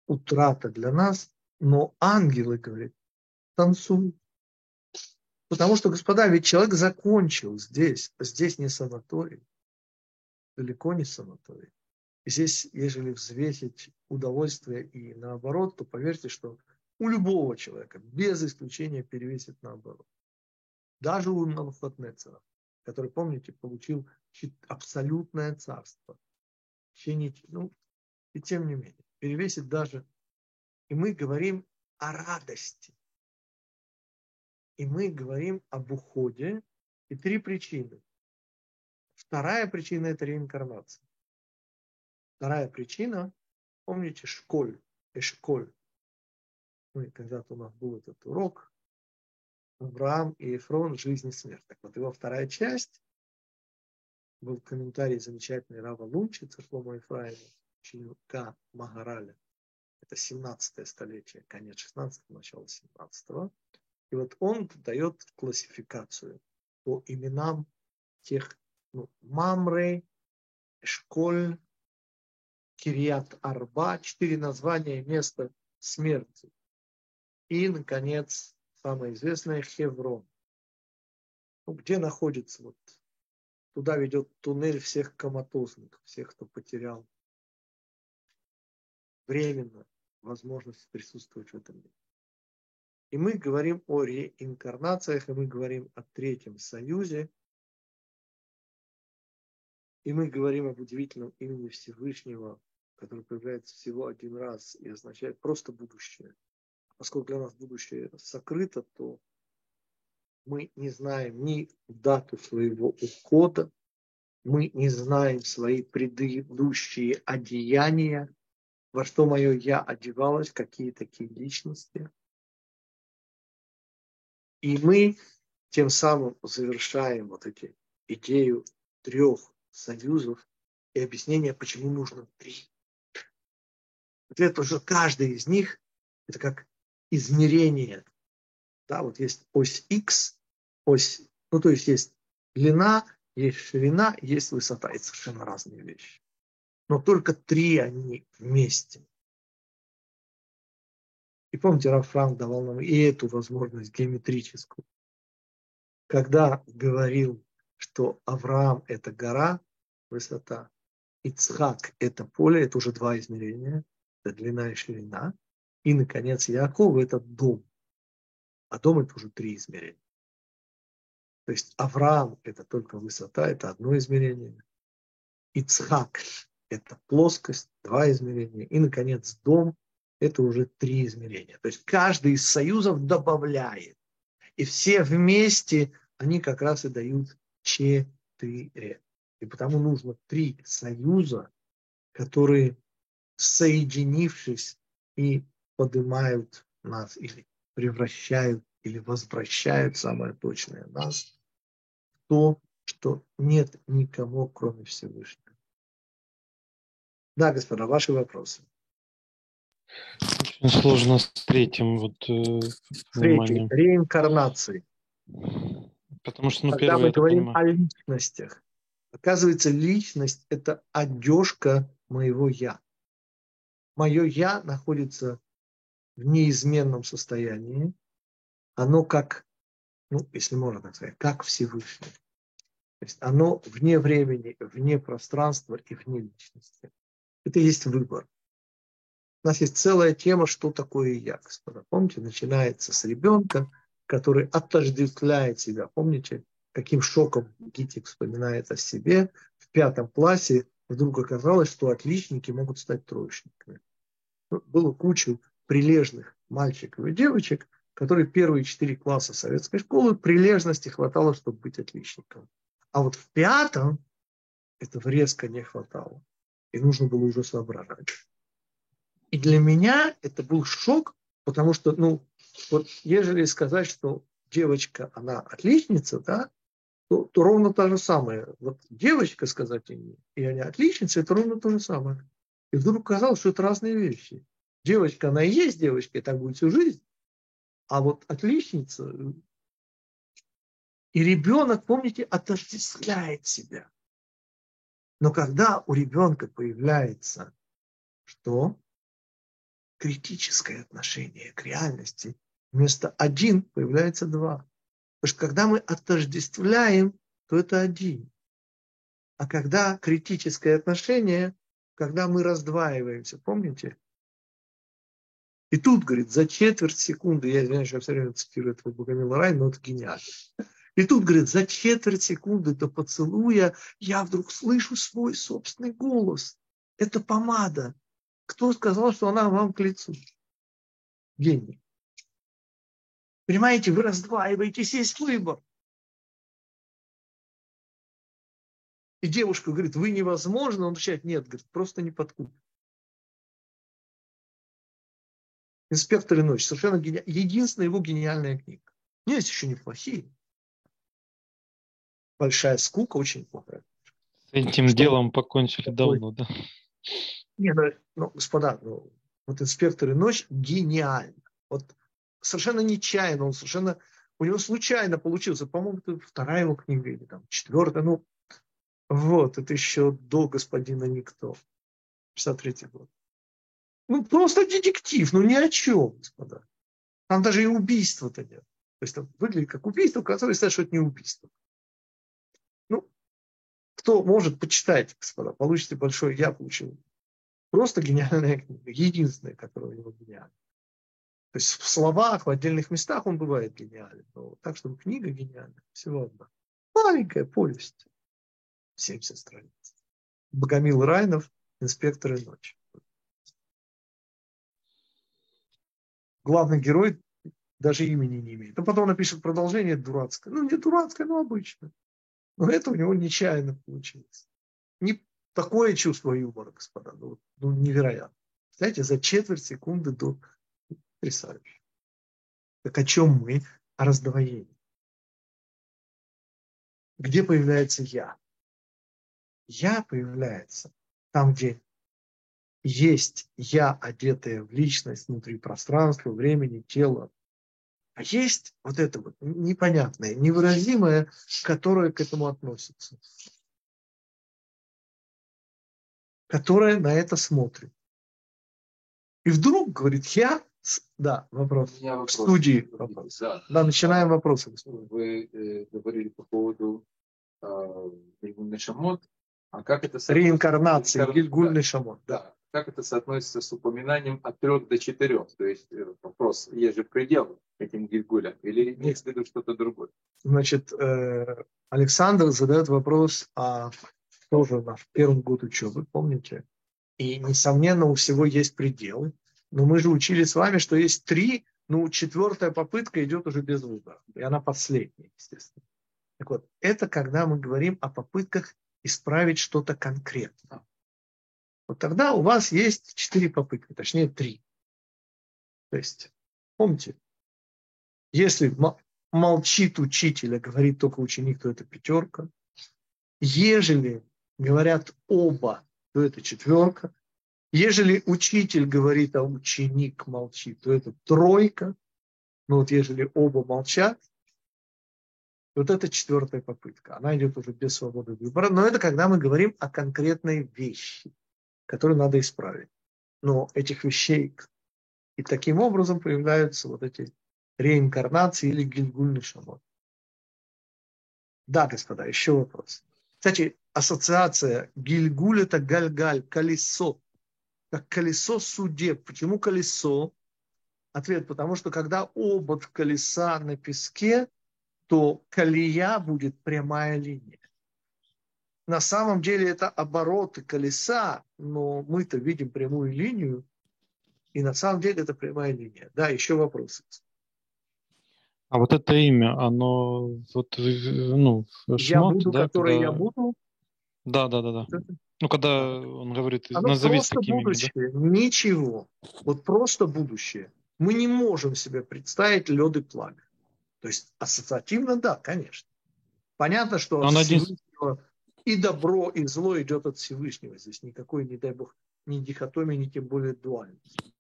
утрата для нас, но ангелы, говорят, танцуют. Потому что, господа, ведь человек закончил здесь, здесь не санаторий, далеко не санаторий. Здесь, ежели взвесить удовольствие и наоборот, то поверьте, что у любого человека, без исключения, перевесит наоборот. Даже у Навуходнецера, который, помните, получил абсолютное царство. Ну, и тем не менее, перевесит даже. И мы говорим о радости. И мы говорим об уходе. И три причины. Вторая причина – это реинкарнация. Вторая причина, помните, школь, эшколь. Ну, когда-то у нас был этот урок, Авраам и Ефрон, жизнь и смерть. Так вот, его вторая часть, был комментарий замечательный Рава Лунчица Шлома Ефраима, ученика Магараля. Это 17 столетие, конец 16 начало 17 -го. И вот он дает классификацию по именам тех ну, Мамры, Школь, Кириат Арба, четыре названия места смерти. И, наконец, самое известное Хеврон. Ну, где находится вот туда ведет туннель всех коматозных, всех, кто потерял временно возможность присутствовать в этом мире. И мы говорим о реинкарнациях, и мы говорим о Третьем Союзе, и мы говорим об удивительном имени Всевышнего, который появляется всего один раз и означает просто будущее. Поскольку для нас будущее сокрыто, то мы не знаем ни дату своего ухода, мы не знаем свои предыдущие одеяния, во что мое я одевалась, какие такие личности. И мы тем самым завершаем вот эти идею трех союзов и объяснение, почему нужно три. Ответ то, что каждый из них это как измерение. Да, вот есть ось X, ось, ну то есть есть длина, есть ширина, есть высота. Это совершенно разные вещи. Но только три они вместе. И помните, Рафранк давал нам и эту возможность геометрическую. Когда говорил, что Авраам – это гора, высота, Ицхак – это поле, это уже два измерения – это длина и ширина. И, наконец, Яков – это дом. А дом – это уже три измерения. То есть Авраам – это только высота, это одно измерение. Ицхак – это плоскость, два измерения. И, наконец, дом – это уже три измерения. То есть каждый из союзов добавляет. И все вместе они как раз и дают четыре. И потому нужно три союза, которые соединившись и поднимают нас или превращают или возвращают самое точное нас в то, что нет никого, кроме Всевышнего. Да, господа, ваши вопросы. Очень сложно с третьим вот э, Третий, реинкарнацией. Потому что, ну, Когда первое, мы говорим понимаю. о личностях, оказывается, личность – это одежка моего «я» мое «я» находится в неизменном состоянии. Оно как, ну, если можно так сказать, как Всевышний. То есть оно вне времени, вне пространства и вне личности. Это есть выбор. У нас есть целая тема, что такое я, господа. Помните, начинается с ребенка, который отождествляет себя. Помните, каким шоком Гитик вспоминает о себе. В пятом классе вдруг оказалось, что отличники могут стать троечниками было куча прилежных мальчиков и девочек, которые первые четыре класса советской школы прилежности хватало, чтобы быть отличником. А вот в пятом этого резко не хватало. И нужно было уже соображать. И для меня это был шок, потому что, ну, вот ежели сказать, что девочка, она отличница, да, то, то ровно то же самое. Вот девочка сказать и, и она отличница, это ровно то же самое. И вдруг казалось, что это разные вещи. Девочка, она и есть девочка, и так будет всю жизнь. А вот отличница... И ребенок, помните, отождествляет себя. Но когда у ребенка появляется что? Критическое отношение к реальности. Вместо один появляется два. Потому что когда мы отождествляем, то это один. А когда критическое отношение, когда мы раздваиваемся, помните? И тут, говорит, за четверть секунды, я извиняюсь, я все время цитирую этого Богомила Рай, но это гениально. И тут, говорит, за четверть секунды до поцелуя я вдруг слышу свой собственный голос. Это помада. Кто сказал, что она вам к лицу? Гений. Понимаете, вы раздваиваетесь, есть выбор. И девушка говорит, вы невозможно. Он отвечает, нет, говорит, просто не подкупит. «Инспектор и ночь». Совершенно гени... единственная его гениальная книга. У есть еще неплохие. «Большая скука» очень плохая. С этим Что? делом покончили давно, да? Не, ну, ну господа, ну, вот «Инспектор и ночь» гениально. Вот совершенно нечаянно, он совершенно... У него случайно получился, по-моему, это вторая его книга или там четвертая, ну, вот, это еще до господина Никто, 53 год. Ну, просто детектив, ну ни о чем, господа. Там даже и убийства-то нет. То есть там выглядит как убийство, которое считает, что это не убийство. Ну, кто может почитать, господа, получите большое, я получил. Просто гениальная книга, единственная, которая у него гениальна. То есть в словах, в отдельных местах он бывает гениален. Но так, чтобы книга гениальная, всего одна. Маленькая повесть. 70 страниц. Богомил Райнов, инспекторы ночи. Главный герой даже имени не имеет. А потом напишет продолжение дурацкое. Ну, не дурацкое, но обычное. Но это у него нечаянно получилось. Не такое чувство юмора, господа. Ну, ну невероятно. Знаете, за четверть секунды до потрясающе. Так о чем мы? О раздвоении. Где появляется я? Я появляется там, где есть я, одетая в личность внутри пространства, времени, тела. А есть вот это вот непонятное, невыразимое, которое к этому относится. Которое на это смотрит. И вдруг говорит, я... Да, вопрос. У вопрос. В студии вопрос. Да, да начинаем вопросы. Вы э, говорили по поводу э, Шамот. А как это... Реинкарнация, Гильгуль Шамот. Да как это соотносится с упоминанием от трех до четырех? То есть э, вопрос, есть же предел этим гильгулям или имеется виду что-то другое? Значит, э, Александр задает вопрос, а тоже наш первый год учебы, помните? И, несомненно, у всего есть пределы. Но мы же учили с вами, что есть три, ну, четвертая попытка идет уже без выбора. И она последняя, естественно. Так вот, это когда мы говорим о попытках исправить что-то конкретно вот тогда у вас есть четыре попытки, точнее три. То есть, помните, если молчит учитель, а говорит только ученик, то это пятерка. Ежели говорят оба, то это четверка. Ежели учитель говорит, а ученик молчит, то это тройка. Но вот ежели оба молчат, вот это четвертая попытка. Она идет уже без свободы выбора. Но это когда мы говорим о конкретной вещи которые надо исправить. Но этих вещей и таким образом появляются вот эти реинкарнации или гильгульный шамот. Да, господа, еще вопрос. Кстати, ассоциация Гильгуль это гальгаль, колесо. Как колесо судеб. Почему колесо? Ответ, потому что когда обод колеса на песке, то колея будет прямая линия на самом деле это обороты колеса, но мы-то видим прямую линию, и на самом деле это прямая линия. Да, еще вопросы. А вот это имя, оно вот, ну, шмот, я буду, да, которое когда... я буду? Да, да, да, да. Ну, когда он говорит, оно назови просто таким будущее, имя, да? ничего. Вот просто будущее. Мы не можем себе представить лед и пламя. То есть ассоциативно, да, конечно. Понятно, что он один и добро, и зло идет от Всевышнего. Здесь никакой, не дай Бог, ни дихотомии, ни тем более дуальности.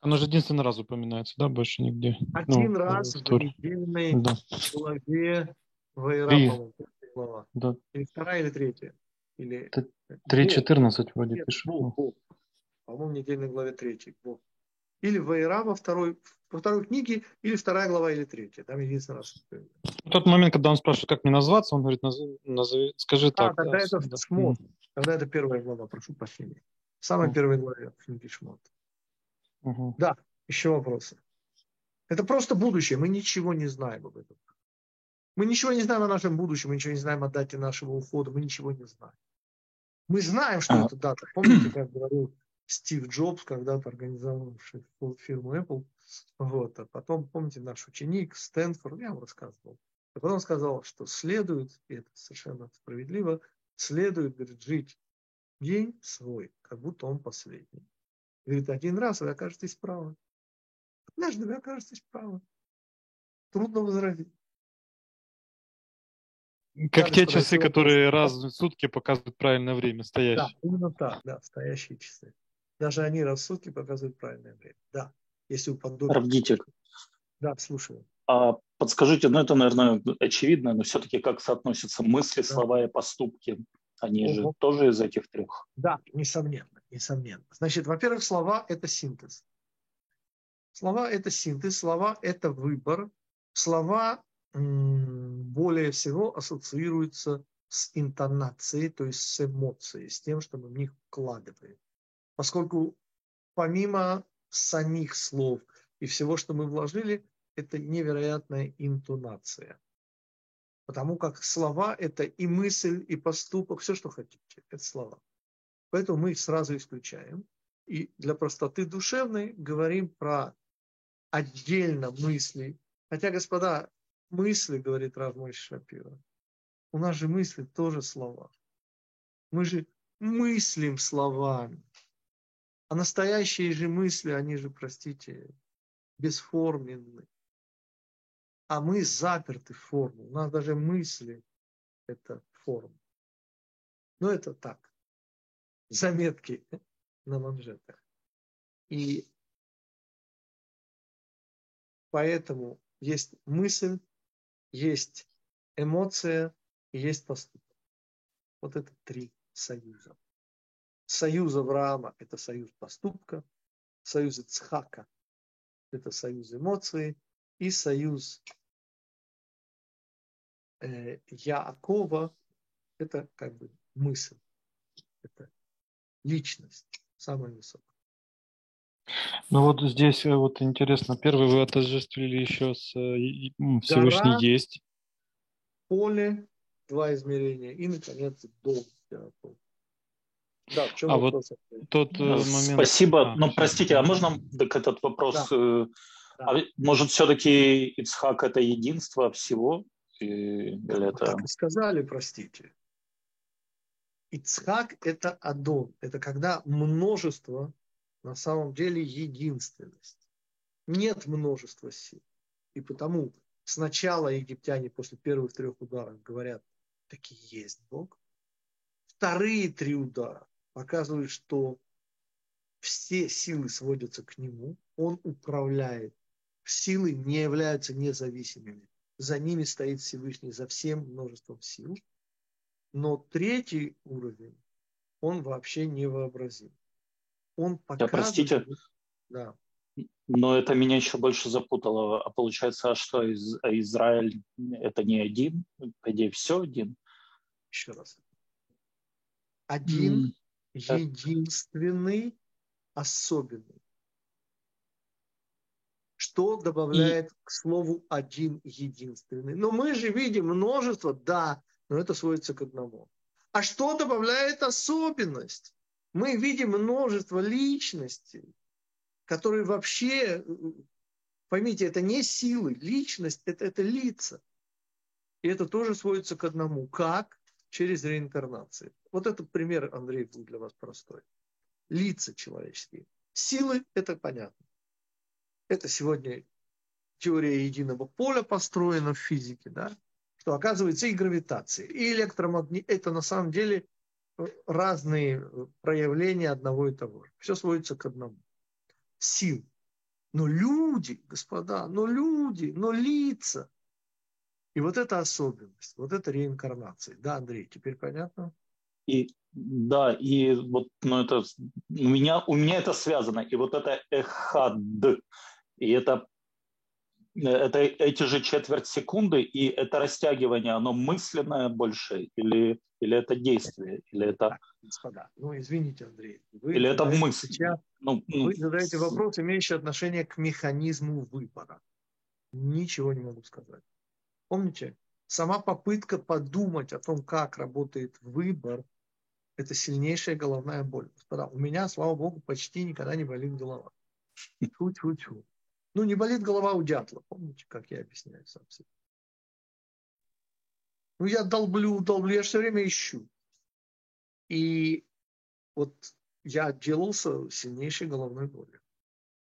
Оно же единственный раз упоминается, да, больше нигде? Один ну, раз в, недельной да. главе Вайрама, глава. Да. Или вторая, или третья? Или... 3.14 вроде пишет. По-моему, в недельной главе третьей. Бог или Вайра во второй, во второй книге, или вторая глава, или третья. Там единственный раз. Тот момент, когда он спрашивает, как мне назваться, он говорит, назови, назови скажи а, так. тогда да, это да. смот. Когда это первая глава, прошу прощения. Самая первая глава книги Шмот. Угу. Да, еще вопросы. Это просто будущее. Мы ничего не знаем об этом. Мы ничего не знаем о нашем будущем, мы ничего не знаем о дате нашего ухода, мы ничего не знаем. Мы знаем, что а. это дата. Помните, как говорил Стив Джобс, когда-то организовавший фирму Apple, вот, а потом, помните, наш ученик Стэнфорд, я вам рассказывал, а потом сказал, что следует, и это совершенно справедливо, следует, говорит, жить день свой, как будто он последний. Говорит, один раз вы окажетесь правы. Однажды вы окажетесь правы. Трудно возразить. Как те часы, которые раз в сутки показывают правильное время, стоящие. Да, именно так, да, стоящие часы. Даже они сутки показывают правильное время. Да, если уподобить. Равгитик. Да, слушаю. А подскажите, ну это, наверное, очевидно, но все-таки как соотносятся мысли, да. слова и поступки? Они Ого. же тоже из этих трех. Да, несомненно, несомненно. Значит, во-первых, слова – это синтез. Слова – это синтез, слова – это выбор. Слова более всего ассоциируются с интонацией, то есть с эмоцией, с тем, что мы в них вкладываем. Поскольку помимо самих слов и всего, что мы вложили, это невероятная интонация. Потому как слова – это и мысль, и поступок, все, что хотите, это слова. Поэтому мы их сразу исключаем. И для простоты душевной говорим про отдельно мысли. Хотя, господа, мысли, говорит Равмой Шапира, у нас же мысли тоже слова. Мы же мыслим словами. А настоящие же мысли, они же, простите, бесформенны. А мы заперты в форму. У нас даже мысли – это форма. Но это так. Заметки на манжетах. И поэтому есть мысль, есть эмоция есть поступок. Вот это три союза. Союз Авраама – это союз поступка, союз Ицхака – это союз эмоций, и союз э, Яакова – это как бы мысль, это личность, самая высокая. Ну вот здесь э, вот интересно, первый вы отождествили еще с э, Всевышний Гора, есть. Поле, два измерения и, наконец, дом. Да, в чем а вопрос? вот тот э, момент... Спасибо. А, Но простите, а можно так этот вопрос? Да. Э, да. А, может, все-таки Ицхак это единство всего? Или это... Так и сказали, простите. Ицхак это Адон. Это когда множество на самом деле единственность. Нет множества сил. И потому сначала египтяне после первых трех ударов говорят, таки есть Бог. Вторые три удара показывают, что все силы сводятся к нему, он управляет. Силы не являются независимыми. За ними стоит Всевышний, за всем множеством сил. Но третий уровень, он вообще невообразим. Он показывает... Да, простите, да. но это меня еще больше запутало. А получается, а что, из, а Израиль это не один? По идее, все один? Еще раз. Один, mm. Единственный, особенный. Что добавляет И... к слову один единственный? Но мы же видим множество, да, но это сводится к одному. А что добавляет особенность? Мы видим множество личностей, которые вообще, поймите, это не силы, личность это, это лица. И это тоже сводится к одному. Как? Через реинкарнацию. Вот этот пример, Андрей, был для вас простой. Лица человеческие. Силы – это понятно. Это сегодня теория единого поля построена в физике, да? что оказывается и гравитация, и электромагнит. Это на самом деле разные проявления одного и того же. Все сводится к одному. Сил. Но люди, господа, но люди, но лица. И вот это особенность, вот это реинкарнация. Да, Андрей, теперь понятно? И да, и вот ну это у меня у меня это связано. И вот это эхад, и это это эти же четверть секунды, и это растягивание, оно мысленное больше или или это действие, или это... Господа, ну извините, Андрей. Вы или это мысль. Сейчас, ну, ну, вы задаете вопрос, имеющий отношение к механизму выбора. Ничего не могу сказать. Помните, сама попытка подумать о том, как работает выбор, это сильнейшая головная боль. Господа, у меня, слава богу, почти никогда не болит голова. Тьфу-тьфу-тьфу. Ну, не болит голова у дятла. Помните, как я объясняю сам себе? Ну, я долблю, долблю, я все время ищу. И вот я отделался сильнейшей головной болью.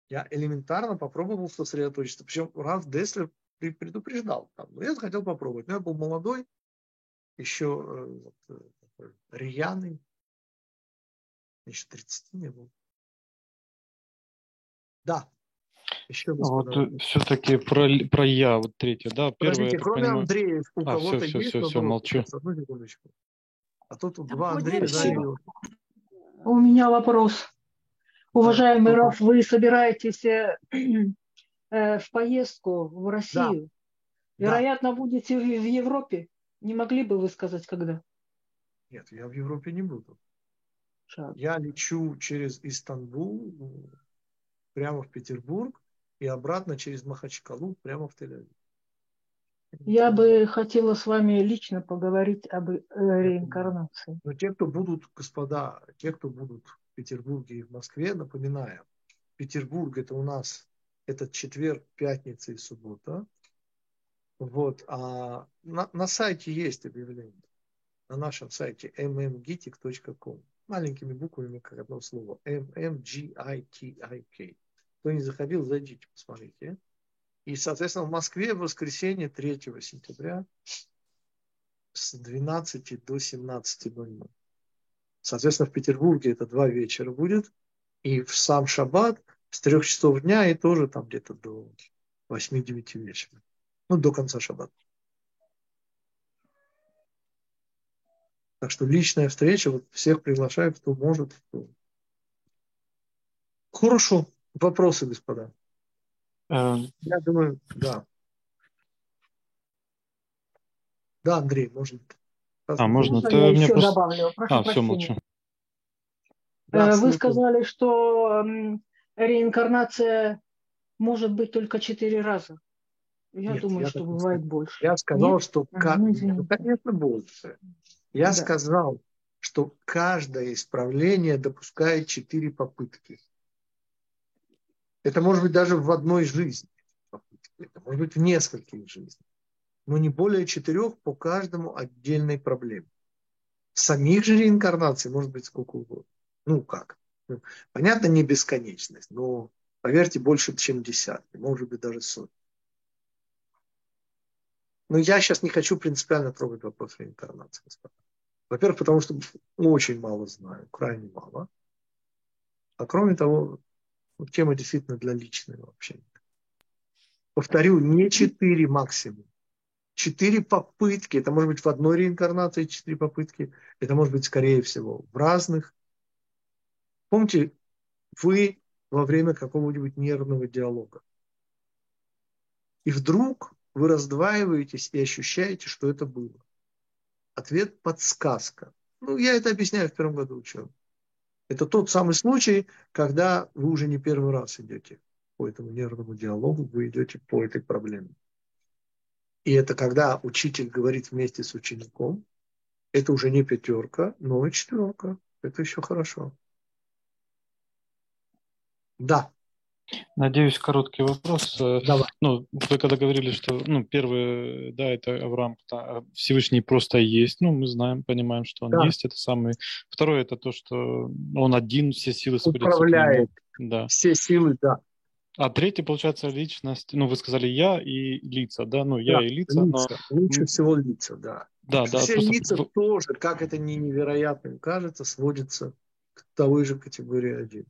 Я элементарно попробовал сосредоточиться. Причем Раф Деслер предупреждал. Там. Но я захотел попробовать. Но я был молодой, еще э, вот, э, рьяный. Еще 30 не был. Да, еще а вот э, все-таки про, про я, вот третье, да? Первое, Подождите, кроме понимаю... Андрея, у а, кого-то все, есть? Все, все, все, молчу. Одну секундочку. А тут два Андрея заняли. У меня вопрос. Уважаемый да, Раф, вы собираетесь э, в поездку в Россию? Да. Вероятно, да. будете в, в Европе. Не могли бы вы сказать, когда? Нет, я в Европе не буду. Жаль. Я лечу через Истанбул прямо в Петербург и обратно через Махачкалу прямо в Тель-Авив. Я бы хотела с вами лично поговорить об э, реинкарнации. Но те, кто будут, господа, те, кто будут в Петербурге и в Москве, напоминаю, Петербург это у нас этот четверг, пятница и суббота. Вот, а на, на сайте есть объявление. На нашем сайте mmgitik.com. Маленькими буквами, как одно слово. mmgitik. Кто не заходил, зайдите, посмотрите. И, соответственно, в Москве в воскресенье 3 сентября с 12 до 17.00. Соответственно, в Петербурге это два вечера будет. И в сам шаббат с 3 часов дня и тоже там где-то до 8-9 вечера. Ну, до конца шаббата. Так что личная встреча, вот всех приглашаю, кто может. Кто... Хорошо. Вопросы, господа? Э, Я думаю, да. Да, Андрей, может. А, можно? Ты я еще просто... добавлю. Прошу а, прощения. все, молчу. Э, да, Вы сказали, что реинкарнация может быть только четыре раза. Я Нет, думаю, я что бывает сказал. больше. Я сказал, Нет? что... А, ну, ну, конечно, больше. Я да. сказал, что каждое исправление допускает четыре попытки. Это может быть даже в одной жизни. Это может быть в нескольких жизнях. Но не более четырех по каждому отдельной проблеме. Самих же реинкарнаций может быть сколько угодно. Ну как? Понятно, не бесконечность, но поверьте, больше, чем десятки, может быть даже сотни. Но я сейчас не хочу принципиально трогать вопрос реинкарнации, господа. Во-первых, потому что очень мало знаю, крайне мало. А кроме того, тема действительно для личного общения. Повторю, не четыре максимум. Четыре попытки. Это может быть в одной реинкарнации четыре попытки. Это может быть, скорее всего, в разных. Помните, вы во время какого-нибудь нервного диалога. И вдруг вы раздваиваетесь и ощущаете, что это было. Ответ – подсказка. Ну, я это объясняю в первом году учебы. Это тот самый случай, когда вы уже не первый раз идете по этому нервному диалогу, вы идете по этой проблеме. И это когда учитель говорит вместе с учеником, это уже не пятерка, но и четверка. Это еще хорошо. Да. Надеюсь, короткий вопрос. Э, Давай. Ну, вы когда говорили, что ну, первый, да, это Авраам, да, Всевышний просто есть, ну, мы знаем, понимаем, что он да. есть, это самый. Второе, это то, что он один, все силы Управляет да. все силы, да. А третье, получается, личность, ну, вы сказали я и лица, да, ну, я да, и лица, лица. но... Лучше всего лица, да. Да, да. Все просто... лица тоже, как это не невероятно кажется, сводится той же категории 1.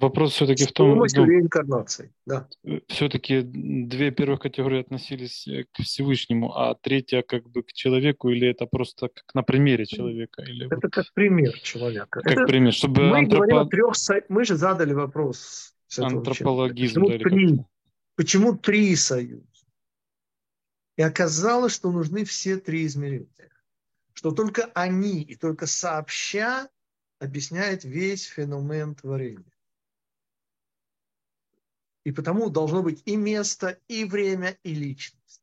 Вопрос все-таки в том... С ну, реинкарнации, да. Все-таки две первых категории относились э, к Всевышнему, а третья как бы к человеку, или это просто как на примере человека? Или это как пример человека. Как это... пример, чтобы... Мы, антропо... говорим о трех... мы же задали вопрос. Антропологизм. Почему, да, три? Почему три союза? И оказалось, что нужны все три измерения что только они и только сообща объясняет весь феномен творения. И потому должно быть и место, и время, и личность.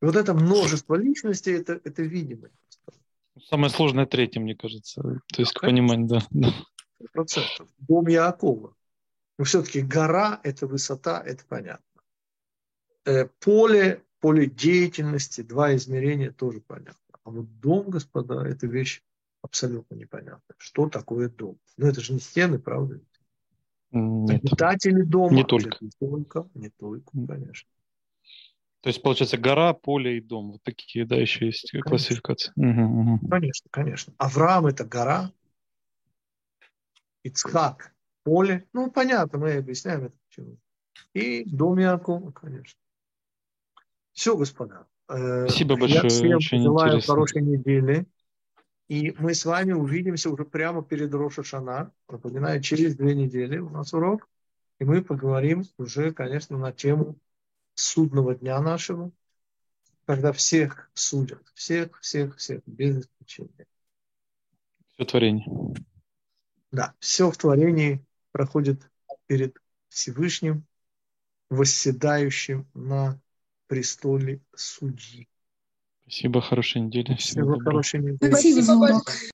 И вот это множество личностей, это, это видимость. Самое сложное третье, мне кажется. То есть, к пониманию, да. да. Процентов. Дом Якова. Но все-таки гора – это высота, это понятно. Э, поле, поле деятельности, два измерения тоже понятно. А вот дом, господа, это вещь абсолютно непонятная. Что такое дом? Ну, это же не стены, правда? Нет. Обитатели дома. Не только. Не только, не только, конечно. То есть, получается, гора, поле и дом. Вот такие, да, еще есть конечно. классификации. Угу, угу. Конечно, конечно. Авраам – это гора. Ицхак – поле. Ну, понятно, мы объясняем это почему. И дом Якова, конечно. Все, господа. Э, Спасибо большое. Я всем Очень желаю интересно. хорошей недели. И мы с вами увидимся уже прямо перед Роша Шана. Напоминаю, через две недели у нас урок. И мы поговорим уже, конечно, на тему судного дня нашего, когда всех судят, всех, всех, всех, без исключения. Все творение. Да, все в творении проходит перед Всевышним, восседающим на престоле судьи. Спасибо, хорошей недели. Всего, Всего хорошей недели. Спасибо за урок.